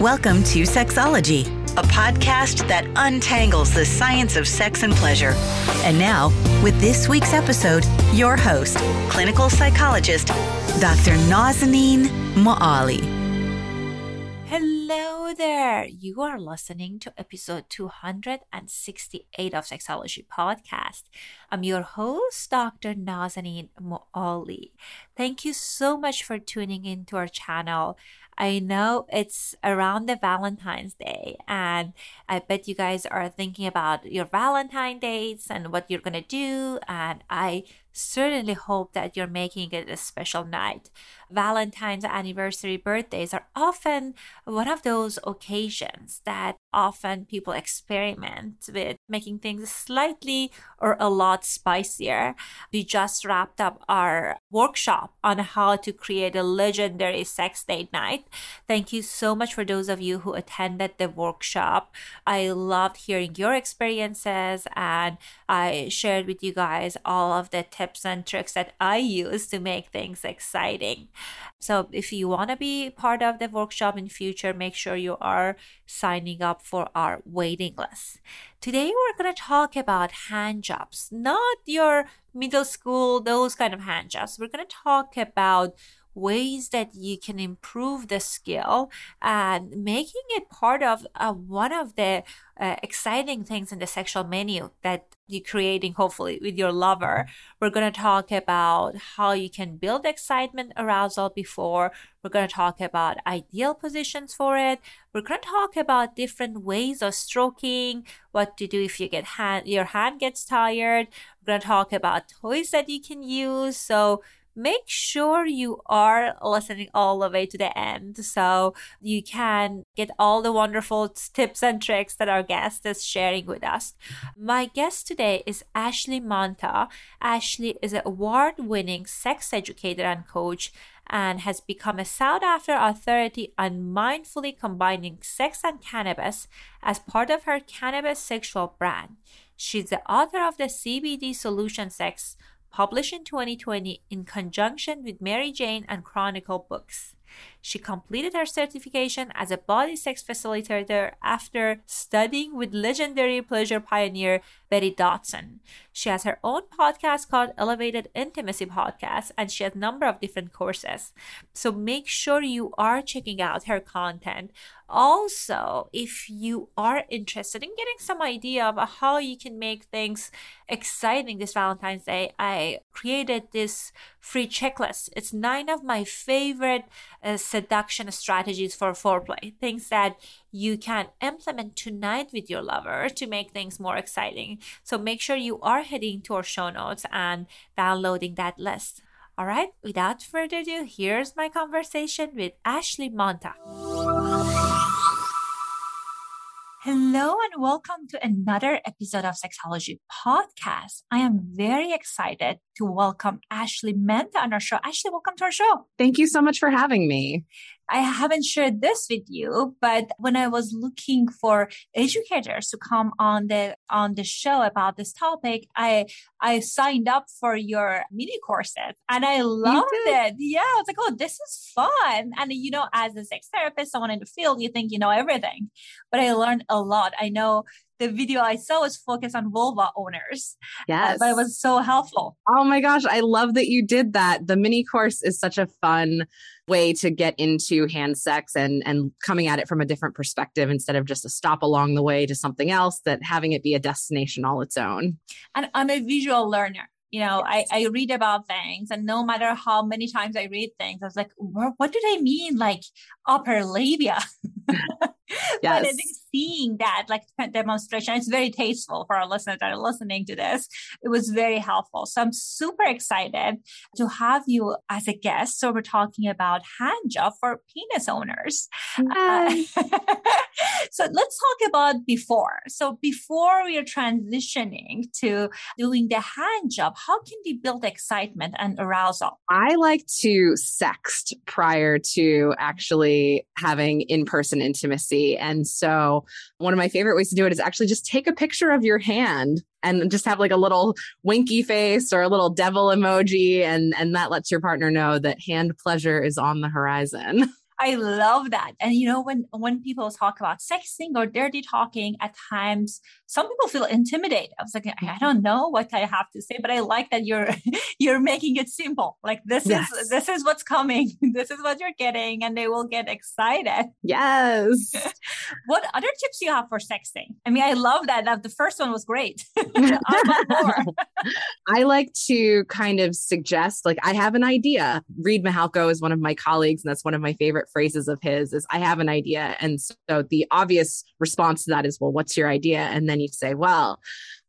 Welcome to Sexology, a podcast that untangles the science of sex and pleasure. And now, with this week's episode, your host, clinical psychologist, Dr. Nazanin Moali. Hello there. You are listening to episode 268 of Sexology Podcast. I'm your host, Dr. Nazanin Moali. Thank you so much for tuning into our channel. I know it's around the Valentine's Day, and I bet you guys are thinking about your Valentine dates and what you're gonna do. And I certainly hope that you're making it a special night. Valentine's anniversary birthdays are often one of those occasions that often people experiment with making things slightly or a lot spicier. We just wrapped up our workshop on how to create a legendary sex date night. Thank you so much for those of you who attended the workshop. I loved hearing your experiences and I shared with you guys all of the tips and tricks that I use to make things exciting. So if you want to be part of the workshop in future, make sure you are signing up for our waiting list. Today we're going to talk about hand jobs, not your middle school, those kind of hand jobs. We're going to talk about ways that you can improve the skill and making it part of uh, one of the uh, exciting things in the sexual menu that you're creating hopefully with your lover. We're going to talk about how you can build excitement arousal before. We're going to talk about ideal positions for it. We're going to talk about different ways of stroking. What to do if you get hand your hand gets tired. We're going to talk about toys that you can use. So make sure you are listening all the way to the end so you can get all the wonderful tips and tricks that our guest is sharing with us. My guest today is Ashley Manta. Ashley is an award winning sex educator and coach and has become a sought after authority on mindfully combining sex and cannabis as part of her CannaSexual brand. She's the author of the CBD Solution Sex published in 2020 in conjunction with Merry Jane and Chronicle Books. She completed her certification as a Bodysex facilitator after studying with legendary pleasure pioneer Betty Dodson. She has her own podcast called Elevated Intimacy Podcast, and she has a number of different courses. So make sure you are checking out her content. Also, if you are interested in getting some idea of how you can make things exciting this Valentine's Day, I created this free checklist. It's nine of my favorite uh, seduction strategies for foreplay, things that you can implement tonight with your lover to make things more exciting. So make sure you are heading to our show notes and downloading that list. All right, without further ado, here's my conversation with Ashley Manta. Hello and welcome to another episode of Sexology Podcast. I am very excited to welcome Ashley Manta on our show. Ashley, welcome to our show. Thank you so much for having me. I haven't shared this with you, but when I was looking for educators to come on the on the show about this topic, I I signed up for your mini courses and I loved it. Yeah, I was like, oh, this is fun. And you know, as a sex therapist, someone in the field, you think you know everything, but I learned a lot. I know the video I saw was focused on vulva owners. Yes. Uh, but it was so helpful. Oh my gosh. I love that you did that. The mini course is such a fun way to get into hand sex and and coming at it from a different perspective instead of just a stop along the way to something else that having it be a destination all its own and i'm a visual learner you know yes. I, I read about things and no matter how many times i read things i was like what, what do they mean like upper labia yes. but I think seeing that like demonstration, it's very tasteful for our listeners that are listening to this. It was very helpful. So I'm super excited to have you as a guest. So we're talking about hand job for penis owners. Yes. Uh, so let's talk about before. So before we are transitioning to doing the hand job, how can we build excitement and arousal? I like to sext prior to actually having in-person intimacy. And so one of my favorite ways to do it is actually just take a picture of your hand and just have like a little winky face or a little devil emoji and and that lets your partner know that hand pleasure is on the horizon. I love that. And you know, when when people talk about sexting or dirty talking, at times some people feel intimidated. I was like, I mm-hmm. don't know what I have to say, but I like that you're you're making it simple. Like this yes. is this is what's coming. this is what you're getting, and they will get excited. Yes. what other tips do you have for sexting? I mean, I love that. The first one was great. I like to kind of suggest, like, I have an idea. Reid Mihalko is one of my colleagues, and that's one of my favorite phrases of his is I have an idea. And so the obvious response to that is, well, what's your idea? And then you say, well,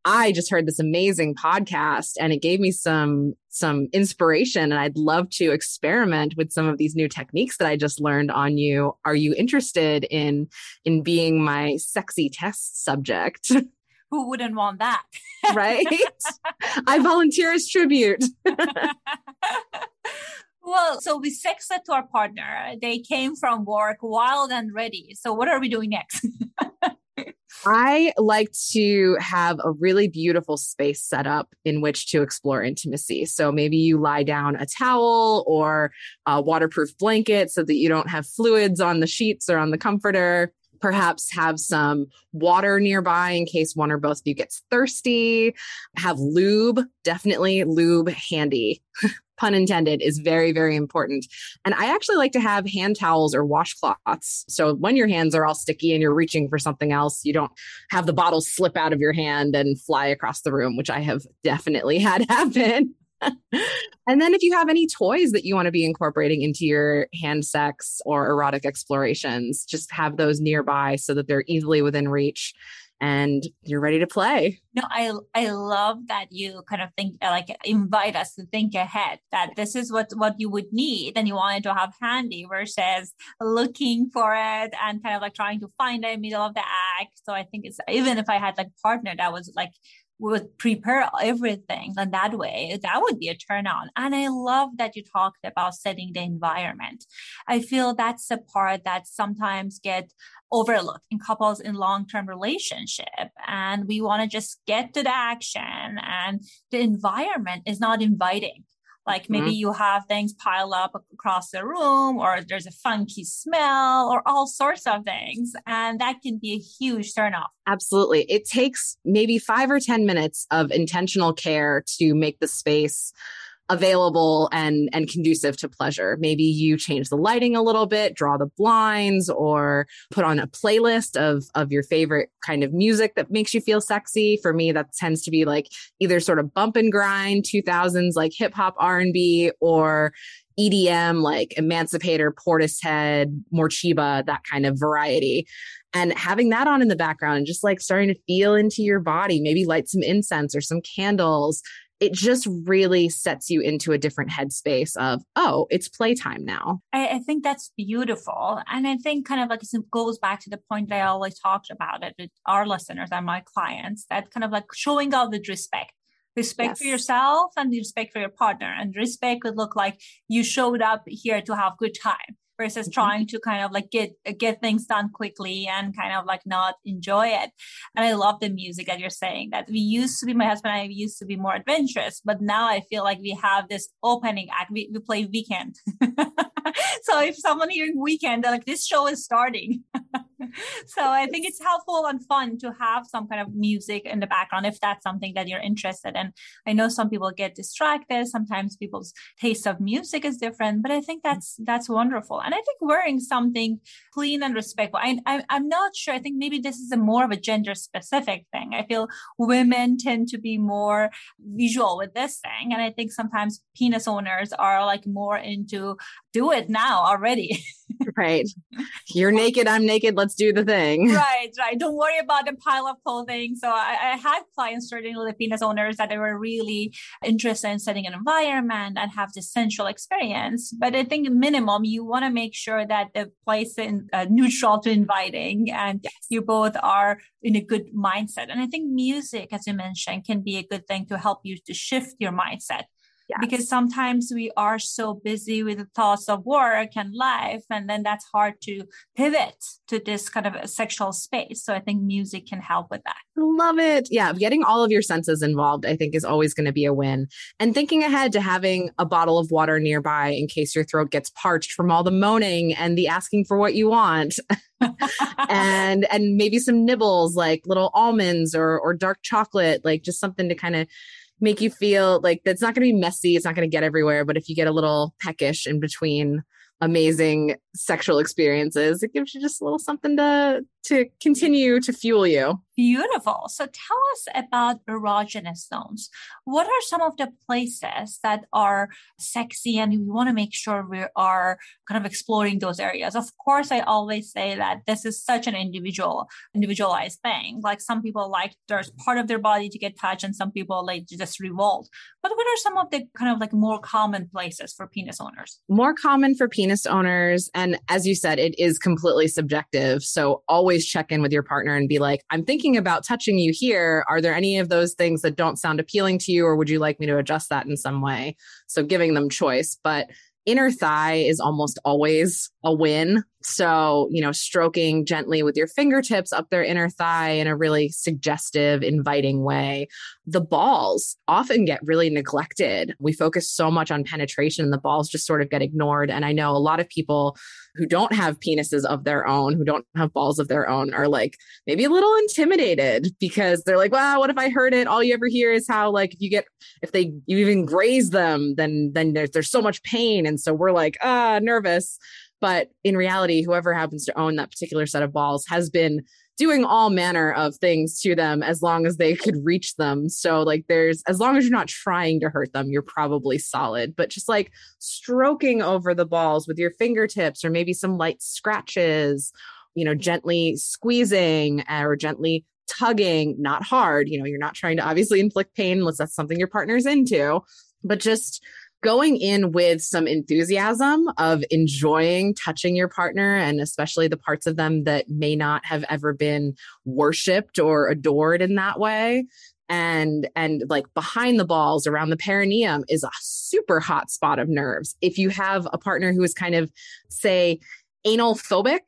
I just heard this amazing podcast and it gave me some some inspiration and I'd love to experiment with some of these new techniques that I just learned on you. Are you interested in in being my sexy test subject? Who wouldn't want that? right? I volunteer as tribute. Well, so we sexed to our partner. They came from work wild and ready. So what are we doing next? I like to have a really beautiful space set up in which to explore intimacy. So maybe you lie down a towel or a waterproof blanket so that you don't have fluids on the sheets or on the comforter. Perhaps have some water nearby in case one or both of you gets thirsty. Have lube, definitely lube handy. pun intended, is very, very important. And I actually like to have hand towels or washcloths. So when your hands are all sticky and you're reaching for something else, you don't have the bottle slip out of your hand and fly across the room, which I have definitely had happen. And then if you have any toys that you want to be incorporating into your hand sex or erotic explorations, just have those nearby so that they're easily within reach and you're ready to play. No, I I love that you kind of think uh, like invite us to think ahead that this is what what you would need and you wanted to have handy versus looking for it and kind of like trying to find it in the middle of the act. So I think it's even if I had like partner that was like would prepare everything and that way that would be a turn on. And i love that you talked about setting the environment. I feel that's the part that sometimes get overlooked in couples in long-term relationship. And we want to just get to the action and the environment is not inviting like maybe mm-hmm. you have things pile up across the room, or there's a funky smell, or all sorts of things. And that can be a huge turnoff. Absolutely. It takes maybe five or 10 minutes of intentional care to make the space available and and conducive to pleasure. Maybe you change the lighting a little bit, draw the blinds or put on a playlist of of your favorite kind of music that makes you feel sexy. For me that tends to be like either sort of bump and grind 2000s like hip hop R&B or EDM like Emancipator, Portishead, Morcheeba, that kind of variety and having that on in the background and just like starting to feel into your body maybe light some incense or some candles it just really sets you into a different headspace of, oh, it's playtime now. I, I, think that's beautiful. And I think kind of like it goes back to the point that I always talked about it with our listeners and my clients that kind of like showing out the respect. Respect yes. for yourself and respect for your partner. And respect would look like you showed up here to have good time versus mm-hmm. trying to kind of like get get things done quickly and kind of like not enjoy it. And I love the music that you're saying that we used to be my husband and I used to be more adventurous, but now I feel like we have this opening act. We, we play Weeknd. so if someone hearing Weeknd, they're like this show is starting. so I think it's helpful and fun to have some kind of music in the background if that's something that you're interested in. I know some people get distracted. Sometimes people's taste of music is different, but I think that's that's wonderful. And I think wearing something clean and respectful. I, I I'm not sure. I think maybe this is a more of a gender specific thing. I feel women tend to be more visual with this thing, and I think sometimes penis owners are like more into do it now already. right. You're naked, I'm naked, let's do the thing. Right, right. Don't worry about the pile of clothing. So I, I had clients, certainly penis owners, that they were really interested in setting an environment and have this sensual experience. But I think minimum, you want to make sure that the place is uh, neutral to inviting and yes. you both are in a good mindset. And I think music, as you mentioned, can be a good thing to help you to shift your mindset Yes. Because sometimes we are so busy with the thoughts of work and life, and then that's hard to pivot to this kind of a sexual space. So I think music can help with that. Love it. Yeah. Getting all of your senses involved, I think, is always going to be a win. And thinking ahead to having a bottle of water nearby in case your throat gets parched from all the moaning and the asking for what you want. and and maybe some nibbles like little almonds or or dark chocolate like just something to kind of make you feel like that's not going to be messy. It's not going to get everywhere. But if you get a little peckish in between amazing sexual experiences, it gives you just a little something to to continue to fuel you. Beautiful. So tell us about erogenous zones. What are some of the places that are sexy and we want to make sure we are kind of exploring those areas? Of course, I always say that this is such an individual, individualized thing. Like some people like there's part of their body to get touched and some people like just revolt. But what are some of the kind of like more common places for penis owners? More common for penis owners. And as you said, it is completely subjective. So always check in with your partner and be like, I'm thinking about touching you here. Are there any of those things that don't sound appealing to you, or would you like me to adjust that in some way? So giving them choice. But inner thigh is almost always a win. So, you know, stroking gently with your fingertips up their inner thigh in a really suggestive, inviting way. The balls often get really neglected. We focus so much on penetration, and the balls just sort of get ignored. And I know a lot of people who don't have penises of their own, who don't have balls of their own, are like maybe a little intimidated because they're like, "Wow, what if I hurt it?" All you ever hear is how like if you get if they you even graze them, then then there's there's so much pain, and so we're like ah nervous. But in reality, whoever happens to own that particular set of balls has been doing all manner of things to them as long as they could reach them. So, like, there's as long as you're not trying to hurt them, you're probably solid. But just like stroking over the balls with your fingertips or maybe some light scratches, you know, gently squeezing eh, or gently tugging, not hard. You know, you're not trying to obviously inflict pain unless that's something your partner's into, but just going in with some enthusiasm of enjoying touching your partner and especially the parts of them that may not have ever been worshiped or adored in that way. And and like behind the balls around the perineum is a super hot spot of nerves. If you have a partner who is kind of say anal phobic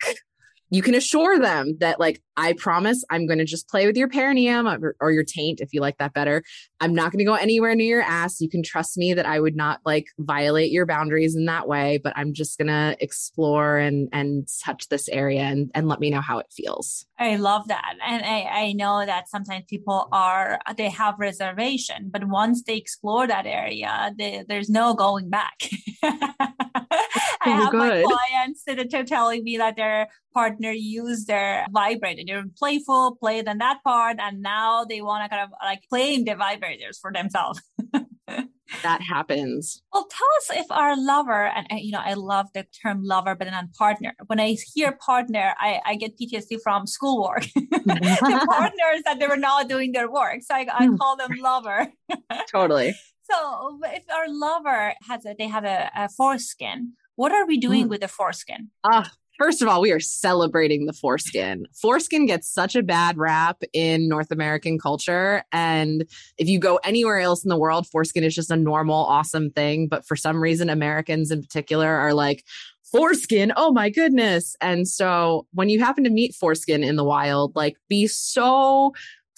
you can assure them that like i promise i'm going to just play with your perineum or, or, your taint if you like that better. I'm not going to go anywhere near your ass. You can trust me that i would not like violate your boundaries in that way but i'm just going to explore and and touch this area and, and let me know how it feels i love that and I, I know that sometimes people are they have reservation but once they explore that area they, there's no going back I have good. my clients that are telling me that their partner used their vibrator. They're playful, played on that part, and now they want to kind of like claim the vibrators for themselves. that happens. Well, tell us if our lover, and you know, I love the term lover, but then partner. When I hear partner, I, I get PTSD from schoolwork. the partners that they were not doing their work. So I, I hmm. call them lover. totally. So if our lover has a, they have a, a foreskin, what are we doing mm. with the foreskin? Ah, First of all, we are celebrating the foreskin. Foreskin gets such a bad rap in North American culture. And if you go anywhere else in the world, foreskin is just a normal, awesome thing. But for some reason, Americans in particular are like, foreskin, oh my goodness. And so when you happen to meet foreskin in the wild, like be so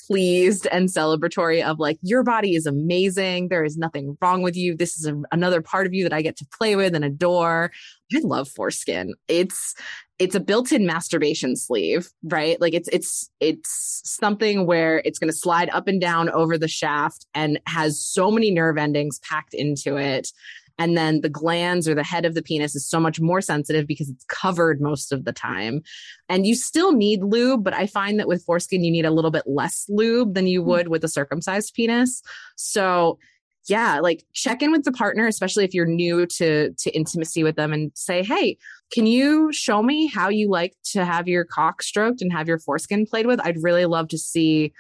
pleased and celebratory of like your body is amazing. There is nothing wrong with you. This is a, another part of you that i get to play with and adore. I love foreskin. It's it's a built-in masturbation sleeve right? Like it's it's it's something where it's going to slide up and down over the shaft and has so many nerve endings packed into it and then the glans or the head of the penis is so much more sensitive because it's covered most of the time. And you still need lube, but I find that with foreskin, you need a little bit less lube than you hmm. would with a circumcised penis. So yeah, like check in with the partner, especially if you're new to to intimacy with them and say, "Hey, can you show me how you like to have your cock stroked and have your foreskin played with? I'd really love to see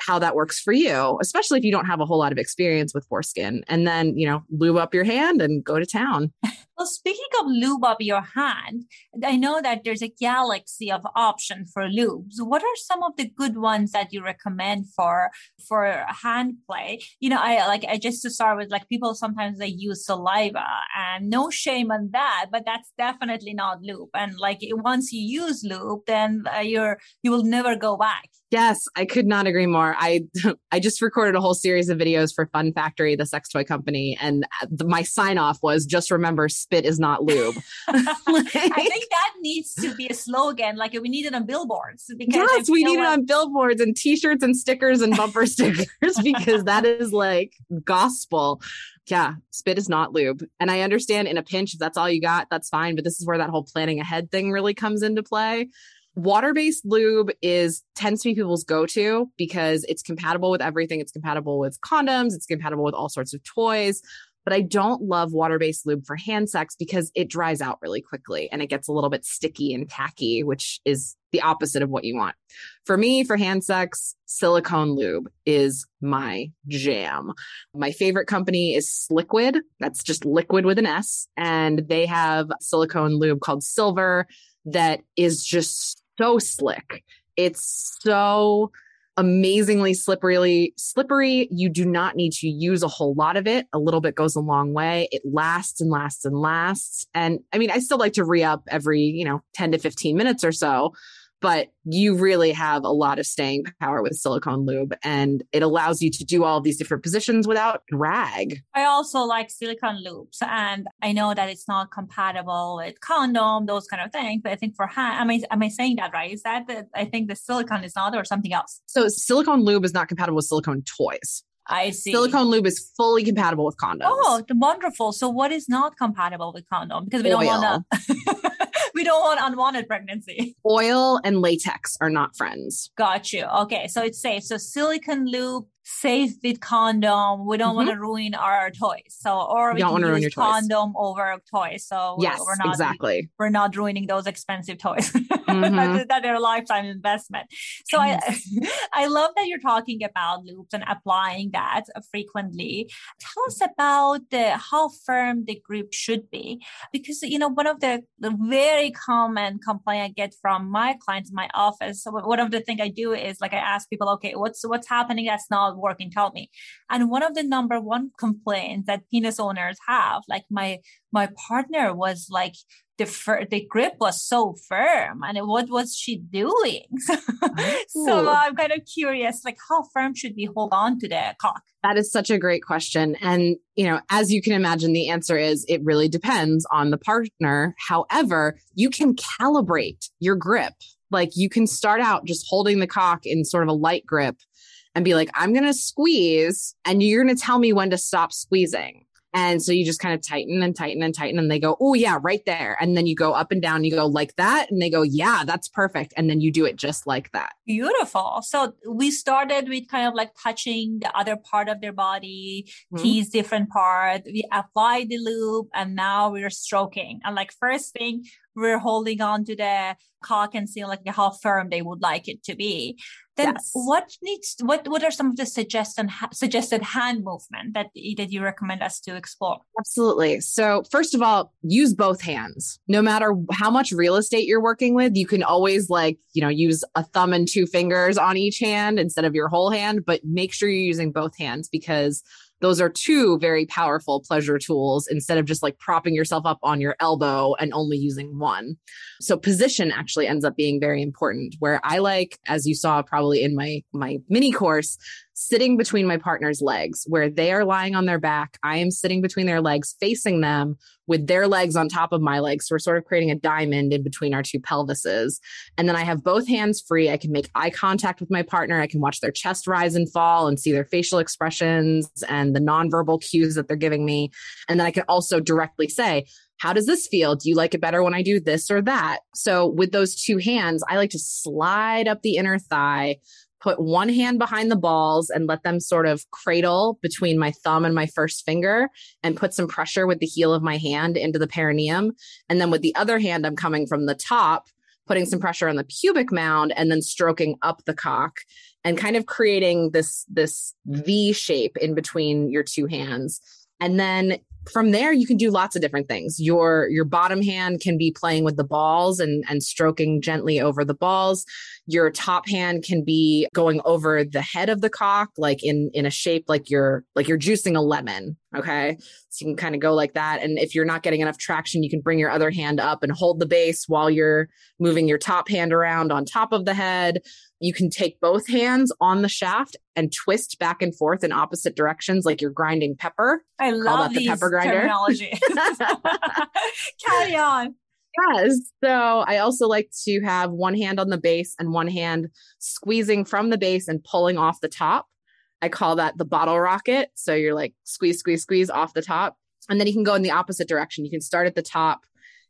how that works for you, especially if you don't have a whole lot of experience with foreskin. And then, you know, lube up your hand and go to town. Well, speaking of lube up your hand, I know that there's a galaxy of options for lubes. What are some of the good ones that you recommend for for hand play? You know, I like I just to start with like people sometimes they use saliva and no shame on that, but that's definitely not lube. And like once you use lube, then uh, you're you will never go back. Yes, I could not agree more. I I just recorded a whole series of videos for Fun Factory, the sex toy company, and the, my sign off was just remember spit is not lube. like, I think that needs to be a slogan. Like we need it on billboards. Because yes, we need like- it on billboards and T-shirts and stickers and bumper stickers because that is like gospel. Yeah, spit is not lube. And I understand in a pinch, if that's all you got, that's fine. But this is where that whole planning ahead thing really comes into play water-based lube is tends to be people's go-to because it's compatible with everything it's compatible with condoms it's compatible with all sorts of toys but I don't love water-based lube for hand sex because it dries out really quickly and it gets a little bit sticky and tacky, which is the opposite of what you want. For me, for hand sex, silicone lube is my jam. My favorite company is Sliquid. That's just liquid with an S. And they have silicone lube called Silver that is just so slick. It's so amazingly slippery slippery. You do not need to use a whole lot of it. A little bit goes a long way. It lasts and lasts and lasts. And i mean i still like to re-up every you know 10 to 15 minutes or so but you really have a lot of staying power with silicone lube and it allows you to do all these different positions without drag. I also like silicone lubes and I know that it's not compatible with condom, those kind of things, but I think for hand, am I, am I saying that right? Is that the, I think the silicone is not or something else? So silicone lube is not compatible with silicone toys. I see. Silicone lube is fully compatible with condoms. Oh, wonderful. So what is not compatible with condom? Because we Oil. don't want to we don't want unwanted pregnancy. Oil and latex are not friends. Got you. Okay. So it's safe. So silicone lube, safe with condom. We don't mm-hmm. want to ruin our toys. So, or we don't want to ruin your condom toys. over toys. So yes, we're not, exactly. We're not ruining those expensive toys mm-hmm. that are a lifetime investment. So yes. I, I love that you're talking about loops and applying that frequently. Tell us about the, how firm the grip should be, because, you know, one of the, the very common complaint I get from my clients in my office. So one of the things I do is like, I ask people, okay, what's, what's happening that's not working tell me. And one of the number one complaints that penis owners have like my my partner was like the fir- the grip was so firm and what was she doing? So i'm kind of curious like how firm should we hold on to the cock? That is such a great question. And you know as you can imagine the answer is it really depends on the partner. However you can calibrate your grip. Like you can start out just holding the cock in sort of a light grip and be like, I'm going to squeeze and you're going to tell me when to stop squeezing. And so you just kind of tighten and tighten and tighten. And they go, Oh, yeah, right there. And then you go up and down, you go like that. And they go, Yeah, that's perfect. And then you do it just like that. Beautiful. So we started with kind of like touching the other part of their body, mm-hmm. tease different part. We apply the loop and now we're stroking. And like first thing, we're holding on to the cock and seeing like how firm they would like it to be. Then yes. what needs what what are some of the suggested suggested hand movement that that you recommend us to explore? Absolutely. So first of all use both hands. No matter how much real estate you're working with you can always like you know use a thumb and two fingers on each hand instead of your whole hand but make sure you're using both hands because those are two very powerful pleasure tools instead of just like propping yourself up on your elbow and only using one. So position actually ends up being very important where I like, as you saw probably in my, my mini course, sitting between my partner's legs where they are lying on their back. I am sitting between their legs, facing them with their legs on top of my legs. So we're sort of creating a diamond in between our two pelvises. And then I have both hands free. I can make eye contact with my partner. I can watch their chest rise and fall and see their facial expressions and the nonverbal cues that they're giving me. And then I can also directly say, how does this feel? Do you like it better when I do this or that? So with those two hands, I like to slide up the inner thigh, put one hand behind the balls and let them sort of cradle between my thumb and my first finger and put some pressure with the heel of my hand into the perineum. And then with the other hand, I'm coming from the top, putting some pressure on the pubic mound and then stroking up the cock and kind of creating this, this V shape in between your two hands. And then from there you can do lots of different things your your bottom hand can be playing with the balls and and stroking gently over the balls your top hand can be going over the head of the cock like in in a shape like you're like you're juicing a lemon okay so you can kind of go like that and if you're not getting enough traction you can bring your other hand up and hold the base while you're moving your top hand around on top of the head you can take both hands on the shaft and twist back and forth in opposite directions, like you're grinding pepper. I love that the pepper grinder. terminology. Carry on. Yes. So I also like to have one hand on the base and one hand squeezing from the base and pulling off the top. I call that the bottle rocket. So you're like squeeze, squeeze, squeeze off the top. And then you can go in the opposite direction. You can start at the top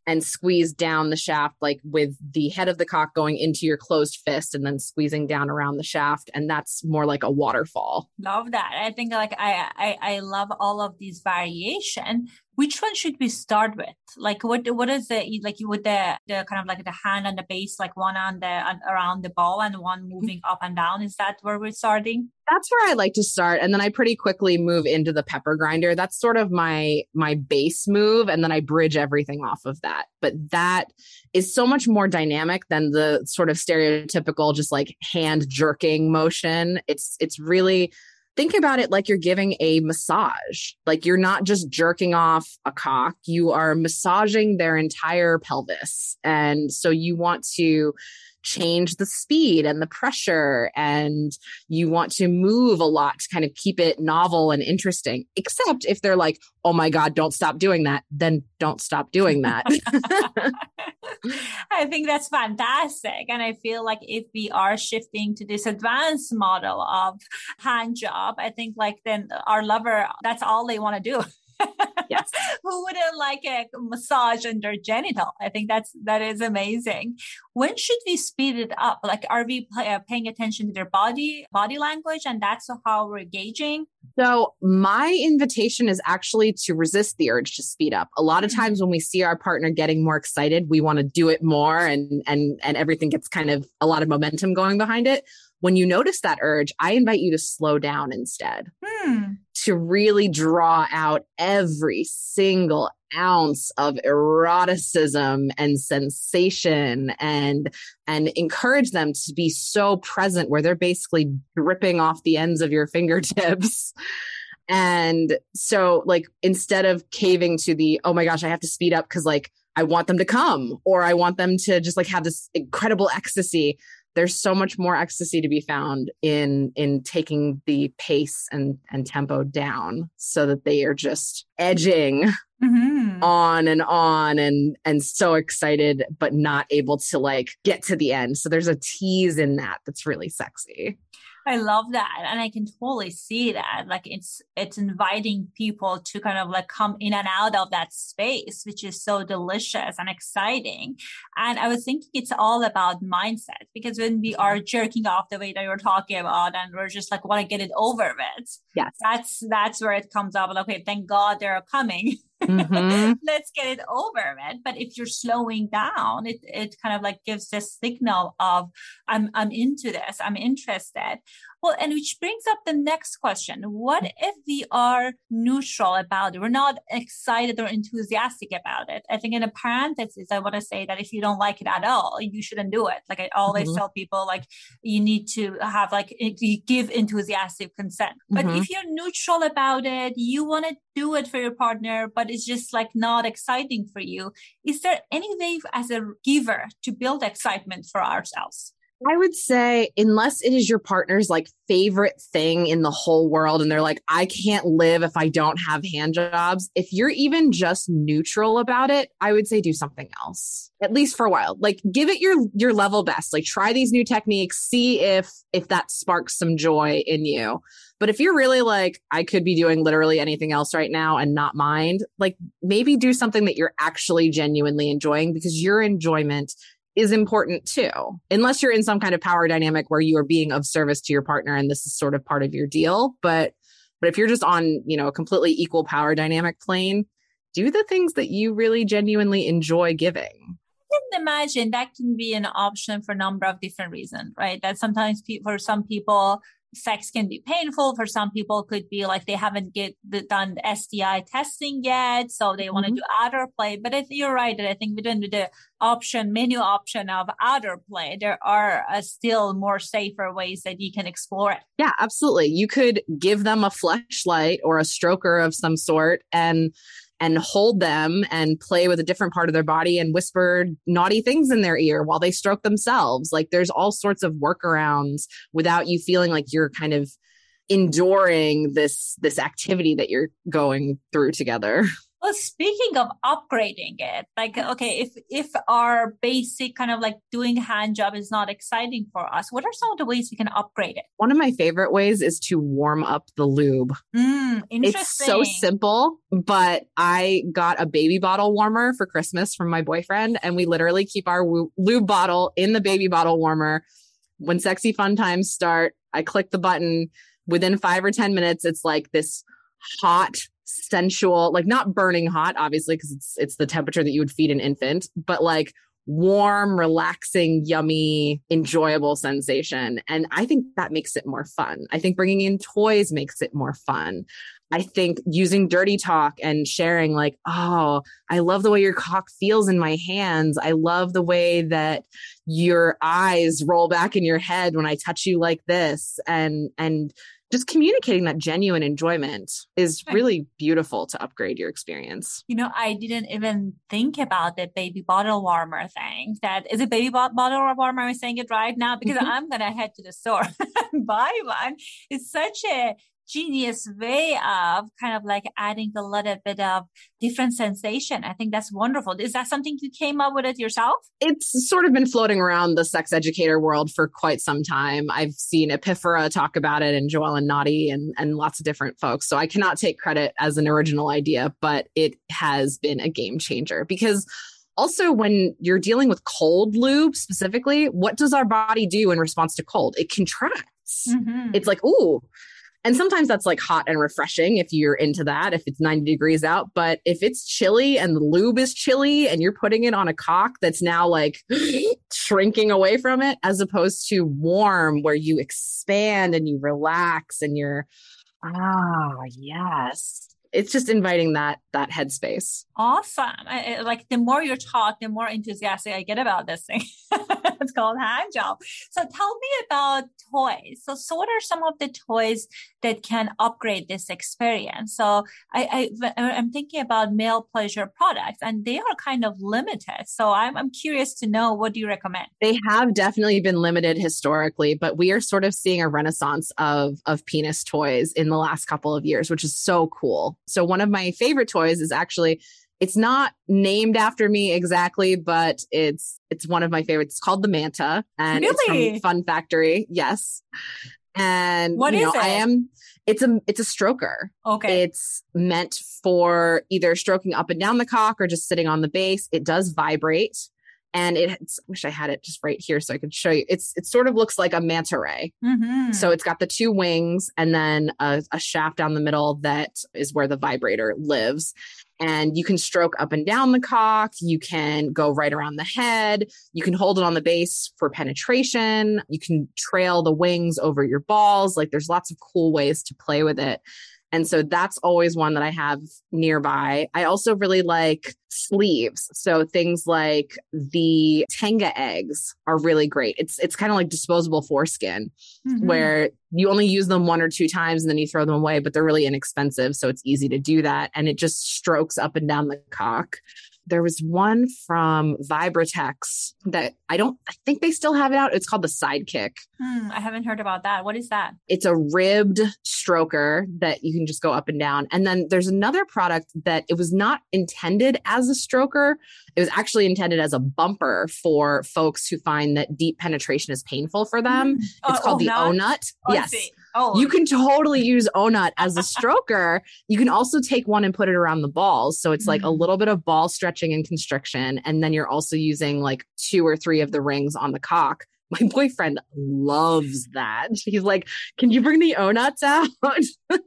and squeeze down the shaft, like with the head of the cock going into your closed fist and then squeezing down around the shaft. And that's more like a waterfall. Love that. I think like I I, I love all of these variation which one should we start with? Like what what is the like with the the kind of like the hand on the base, like one on the on, around the ball and one mm-hmm. moving up and down? Is that where we're starting? That's where I like to start, and then I pretty quickly move into the pepper grinder. That's sort of my my base move, and then I bridge everything off of that. But that is so much more dynamic than the sort of stereotypical just like hand jerking motion. It's it's really think about it like you're giving a massage. Like you're not just jerking off a cock, you are massaging their entire pelvis. And so you want to change the speed and the pressure and you want to move a lot to kind of keep it novel and interesting except if they're like oh my god don't stop doing that then don't stop doing that i think that's fantastic and i feel like if we are shifting to this advanced model of hand job i think like then our lover that's all they want to do yes. Like a massage under genital? I think that's that is amazing. When should we speed it up? Like, are we uh, paying attention to their body body language, and that's how we're gauging? So my invitation is actually to resist the urge to speed up. A lot of mm-hmm. times when we see our partner getting more excited, we want to do it more, and and and everything gets kind of a lot of momentum going behind it when you notice that urge, I invite you to slow down instead, hmm. to really draw out every single ounce of eroticism and sensation and and encourage them to be so present where they're basically dripping off the ends of your fingertips and so like instead of caving to the oh my gosh i have to speed up because like i want them to come or i want them to just like have this incredible ecstasy there's so much more ecstasy to be found in in taking the pace and and tempo down so that they are just edging mm-hmm. on and on and and so excited but not able to like get to the end so there's a tease in that that's really sexy I love that. And I can totally see that. Like it's it's inviting people to kind of like come in and out of that space, which is so delicious and exciting. And I was thinking it's all about mindset because when we are jerking off the way that you're talking about and we're just like want to get it over with. Yes. That's that's where it comes up. Like, okay, thank God they're coming. Mm-hmm. Let's get it over with. But if you're slowing down, it, it kind of like gives this signal of I'm I'm into this, I'm interested. Well, and which brings up the next question. What if we are neutral about it? We're not excited or enthusiastic about it. I think in a parenthesis, I want to say that if you don't like it at all, you shouldn't do it. Like I always mm-hmm. tell people, like you need to have like give enthusiastic consent. But mm-hmm. if you're neutral about it, you want to do it for your partner, but it's just like not exciting for you. Is there any way as a giver to build excitement for ourselves? I would say, unless it is your partner's like favorite thing in the whole world, and they're like, I can't live if I don't have hand jobs. If you're even just neutral about it, I would say do something else, at least for a while. Like give it your your level best. Like try these new techniques, see if if that sparks some joy in you. But if you're really like, I could be doing literally anything else right now and not mind, like maybe do something that you're actually genuinely enjoying because your enjoyment is important too. Unless you're in some kind of power dynamic where you are being of service to your partner and this is sort of part of your deal, but but if you're just on, you know, a completely equal power dynamic plane, do the things that you really genuinely enjoy giving. I can imagine that can be an option for a number of different reasons, right? That sometimes pe- for some people sex can be painful. For some people, could be like they haven't get the, done the STI testing yet, so they mm-hmm. want to do other play. But if you're right, that I think within the option menu option of other play, there are uh, still more safer ways that you can explore it. Yeah, absolutely. You could give them a Fleshlight or a stroker of some sort and and hold them and play with a different part of their body and whisper naughty things in their ear while they stroke themselves. Like there's all sorts of workarounds without you feeling like you're kind of enduring this this activity that you're going through together. Well, speaking of upgrading it, like okay, if if our basic kind of like doing hand job is not exciting for us, what are some of the ways we can upgrade it? One of my favorite ways is to warm up the lube. Mm, it's so simple, but I got a baby bottle warmer for Christmas from my boyfriend, and we literally keep our lube bottle in the baby bottle warmer. When sexy fun times start, I click the button. Within five or ten minutes, it's like this hot sensual, like not burning hot, obviously, because it's it's the temperature that you would feed an infant, but like warm, relaxing, yummy, enjoyable sensation. And I think that makes it more fun. I think bringing in toys makes it more fun. I think using dirty talk and sharing, like, oh, I love the way your cock feels in my hands. I love the way that your eyes roll back in your head when I touch you like this. And, and, just communicating that genuine enjoyment is really beautiful to upgrade your experience. You know, I didn't even think about the baby bottle warmer thing. That is a baby bo- bottle warmer. I'm saying it right now because mm-hmm. I'm gonna head to the store and buy one. It's such a genius way of kind of like adding a little bit of different sensation. I think that's wonderful. Is that something you came up with it yourself? It's sort of been floating around the sex educator world for quite some time. I've seen Epiphora talk about it and JoEllen Notte and, and lots of different folks. So I cannot take credit as an original idea, but it has been a game changer because also when you're dealing with cold lube specifically what does our body do in response to cold it contracts mm-hmm. it's like ooh and sometimes that's like hot and refreshing if you're into that, if it's 90 degrees out. But if it's chilly and the lube is chilly and you're putting it on a cock that's now like shrinking away from it, as opposed to warm where you expand and you relax and you're, ah, yes. It's just inviting that that headspace. Awesome. I, like the more you talk the more enthusiastic i get about this thing it's called hand job so tell me about toys. So so what are some of the toys that can upgrade this experience? So i, I uh, i'm thinking about male pleasure products and they are kind of limited. So i'm, I'm curious to know what do you recommend? They have definitely been limited historically but we are sort of seeing a renaissance of of penis toys in the last couple of years which is so cool. So one of my favorite toys is actually it's not named after me exactly, but it's it's one of my favorites. It's called the Manta, and really? it's from Fun Factory. Yes, and what you know, I am. It's a it's a stroker. Okay, it's meant for either stroking up and down the cock or just sitting on the base. It does vibrate and it I wish I had it just right here so I could show you. It's it sort of looks like a manta ray. Mm-hmm. So it's got the two wings and then a, a shaft down the middle that is where the vibrator lives. And you can stroke up and down the cock. You can go right around the head. You can hold it on the base for penetration. You can trail the wings over your balls. Like there's lots of cool ways to play with it. And so that's always one that I have nearby. I also really like sleeves. So things like the Tenga eggs are really great. It's it's kind of like disposable foreskin mm-hmm. where you only use them one or two times and then you throw them away, but they're really inexpensive. So it's easy to do that. And it just strokes up and down the cock. There was one from Vibratex that I don't, I think they still have it out. It's called the Sidekick. Hmm, I haven't heard about that. What is that? It's a ribbed stroker that you can just go up and down. And then there's another product that it was not intended as a stroker. It was actually intended as a bumper for folks who find that deep penetration is painful for them. Mm. It's oh, called oh, the Ohnut. Oh, yes. Oh, you can totally use Ohnut as a stroker. you can also take one and put it around the balls. So it's like mm-hmm. a little bit of ball stretching and constriction. And then you're also using like two or three of the rings on the cock. My boyfriend loves that. He's like, Can you bring the Ohnuts out?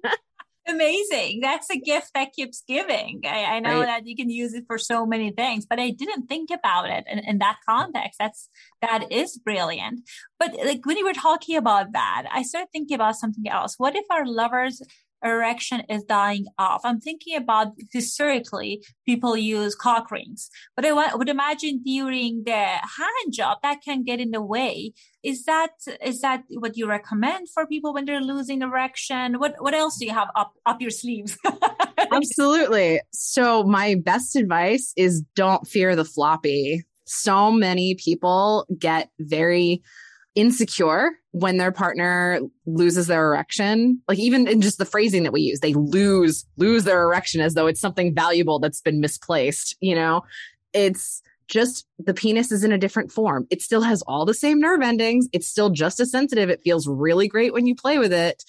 Amazing. That's a gift that keeps giving. I, I know right. that you can use it for so many things, but I didn't think about it in, in that context. That's that is brilliant. But like when you were talking about that, I started thinking about something else. What if our lovers erection is dying off. I'm thinking about historically people use cock rings, but I would imagine during the hand job that can get in the way. Is that is that what you recommend for people when they're losing erection? What what else do you have up up your sleeves? Absolutely. So my best advice is don't fear the floppy. So many people get very insecure when their partner loses their erection like even in just the phrasing that we use they lose lose their erection as though it's something valuable that's been misplaced you know it's just the penis is in a different form. It still has all the same nerve endings. It's still just as sensitive. It feels really great when you play with it.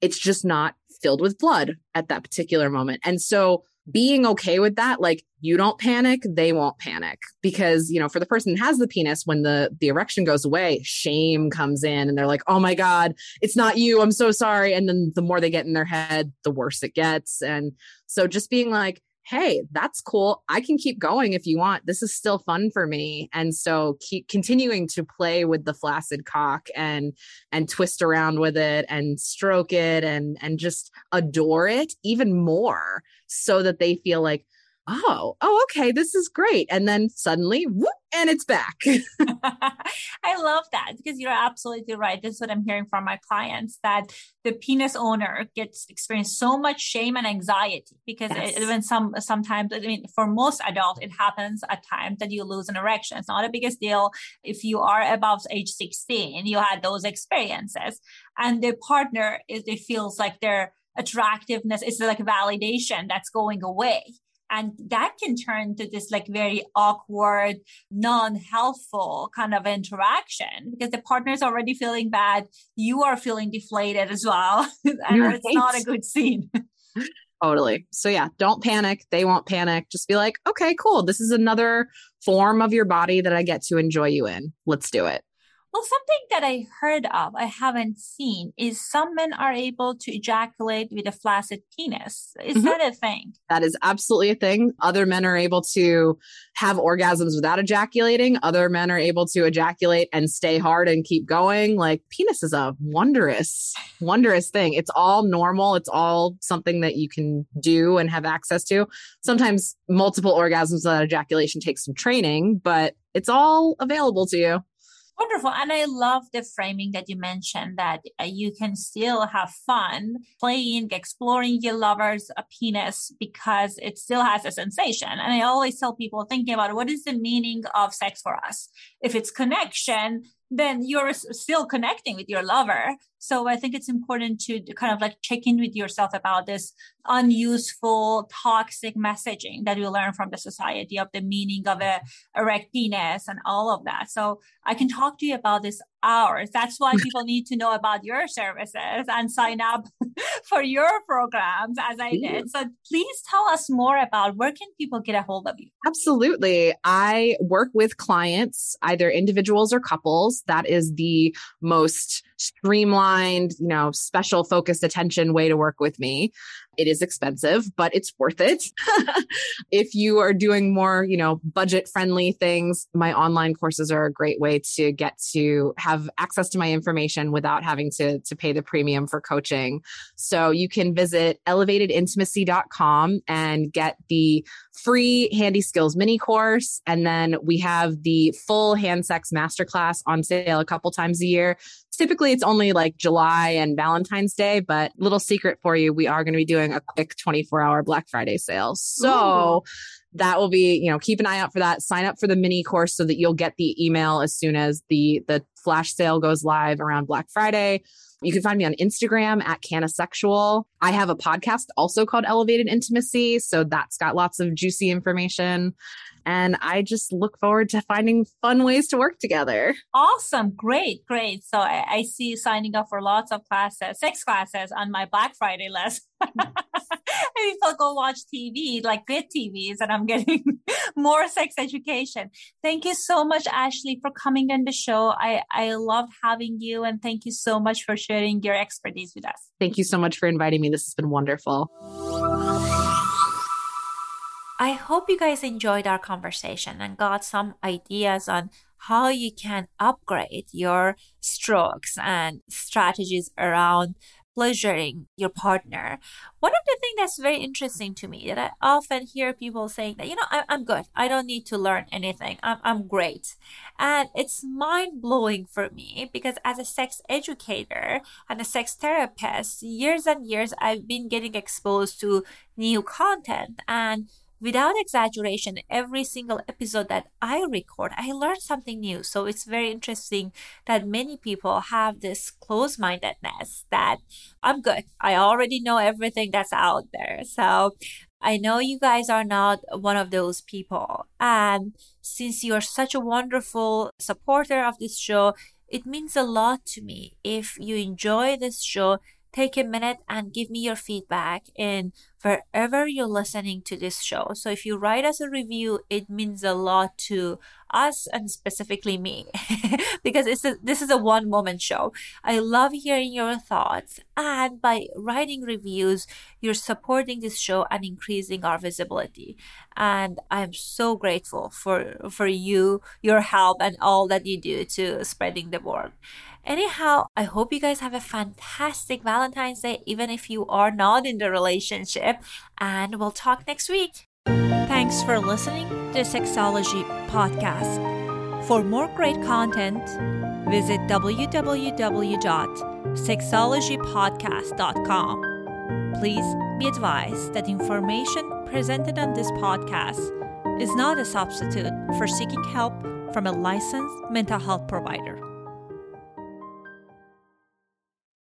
It's just not filled with blood at that particular moment. And so being okay with that like you don't panic they won't panic. Because you know for the person that has the penis when the the erection goes away shame comes in and they're like oh my god it's not you. I'm so sorry. And then the more they get in their head the worse it gets. And so just being like hey, that's cool. I can keep going if you want. This is still fun for me. And so keep continuing to play with the flaccid cock and and twist around with it and stroke it and and just adore it even more so that they feel like, oh, oh, okay, this is great. And then suddenly, whoop, and it's back. I love that because you're absolutely right. This is what I'm hearing from my clients that the penis owner gets experience so much shame and anxiety because yes. it, even some sometimes I mean for most adults it happens at times that you lose an erection. It's not a biggest deal if you are above age 16. You had those experiences, and the partner is it feels like their attractiveness is like validation that's going away and that can turn to this like very awkward, non-helpful kind of interaction because the partner is already feeling bad. You are feeling deflated as well. and right. it's not a good scene. Totally. So yeah, don't panic. They won't panic. Just be like, okay, cool. This is another form of your body that I get to enjoy you in. Let's do it. Well, something that I heard of, I haven't seen, is some men are able to ejaculate with a flaccid penis. Is mm-hmm. that a thing? That is absolutely a thing. Other men are able to have orgasms without ejaculating. Other men are able to ejaculate and stay hard and keep going. Like, penis is a wondrous, wondrous thing. It's all normal. It's all something that you can do and have access to. Sometimes multiple orgasms without ejaculation takes some training, but it's all available to you. Wonderful. And I love the framing that you mentioned that uh, you can still have fun playing, exploring your lover's uh, penis because it still has a sensation. And I always tell people thinking about what is the meaning of sex for us? If it's connection, then you're still connecting with your lover. So I think it's important to kind of like check in with yourself about this unuseful, toxic messaging that we learn from the society of the meaning of a erect penis and all of that. So I can talk to you about this hours. That's why people need to know about your services and sign up for your programs as I did. So please tell us more about where can people get a hold of you? Absolutely. I work with clients, either individuals or couples. That is the most streamlined, you know, special focused attention way to work with me. It is expensive, but it's worth it. if you are doing more, you know, budget friendly things, my online courses are a great way to get to have access to my information without having to, to pay the premium for coaching. So you can visit elevatedintimacy.com and get the free handy skills mini course. And then we have the full hand sex masterclass on sale a couple times a year typically it's only like July and Valentine's Day, but little secret for you, we are going to be doing a quick 24 hour Black Friday sale. So Ooh. that will be, you know, keep an eye out for that. Sign up for the mini course so that you'll get the email as soon as the the flash sale goes live around Black Friday. You can find me on Instagram at CannaSexual. I have a podcast also called Elevated Intimacy. So that's got lots of juicy information. And I just look forward to finding fun ways to work together. Awesome. Great. Great. So I, I see signing up for lots of classes, sex classes on my Black Friday list. people go watch TV, like good TVs, and I'm getting more sex education. Thank you so much, Ashley, for coming on the show. I, I loved having you, and thank you so much for sharing your expertise with us. Thank you so much for inviting me. This has been wonderful. I hope you guys enjoyed our conversation and got some ideas on how you can upgrade your strokes and strategies around pleasuring your partner. One of the things that's very interesting to me that I often hear people saying that, you know, I, am good. I don't need to learn anything. I'm, I'm great. And it's mind blowing for me because as a sex educator and a sex therapist, years and years, I've been getting exposed to new content and without exaggeration, every single episode that I record, I learn something new. So it's very interesting that many people have this close mindedness that I'm good. I already know everything that's out there. So I know you guys are not one of those people. And since you're such a wonderful supporter of this show, it means a lot to me if you enjoy this show take a minute and give me your feedback in wherever you're listening to this show. So if you write us a review, it means a lot to us and specifically me because it's a, this is a one moment show. I love hearing your thoughts and by writing reviews, you're supporting this show and increasing our visibility. And I'm so grateful for for you, your help and all that you do to spreading the word. Anyhow, I hope you guys have a fantastic Valentine's Day, even if you are not in the relationship. And we'll talk next week. Thanks for listening to Sexology Podcast. For more great content, visit www.sexologypodcast.com. Please be advised that information presented on this podcast is not a substitute for seeking help from a licensed mental health provider.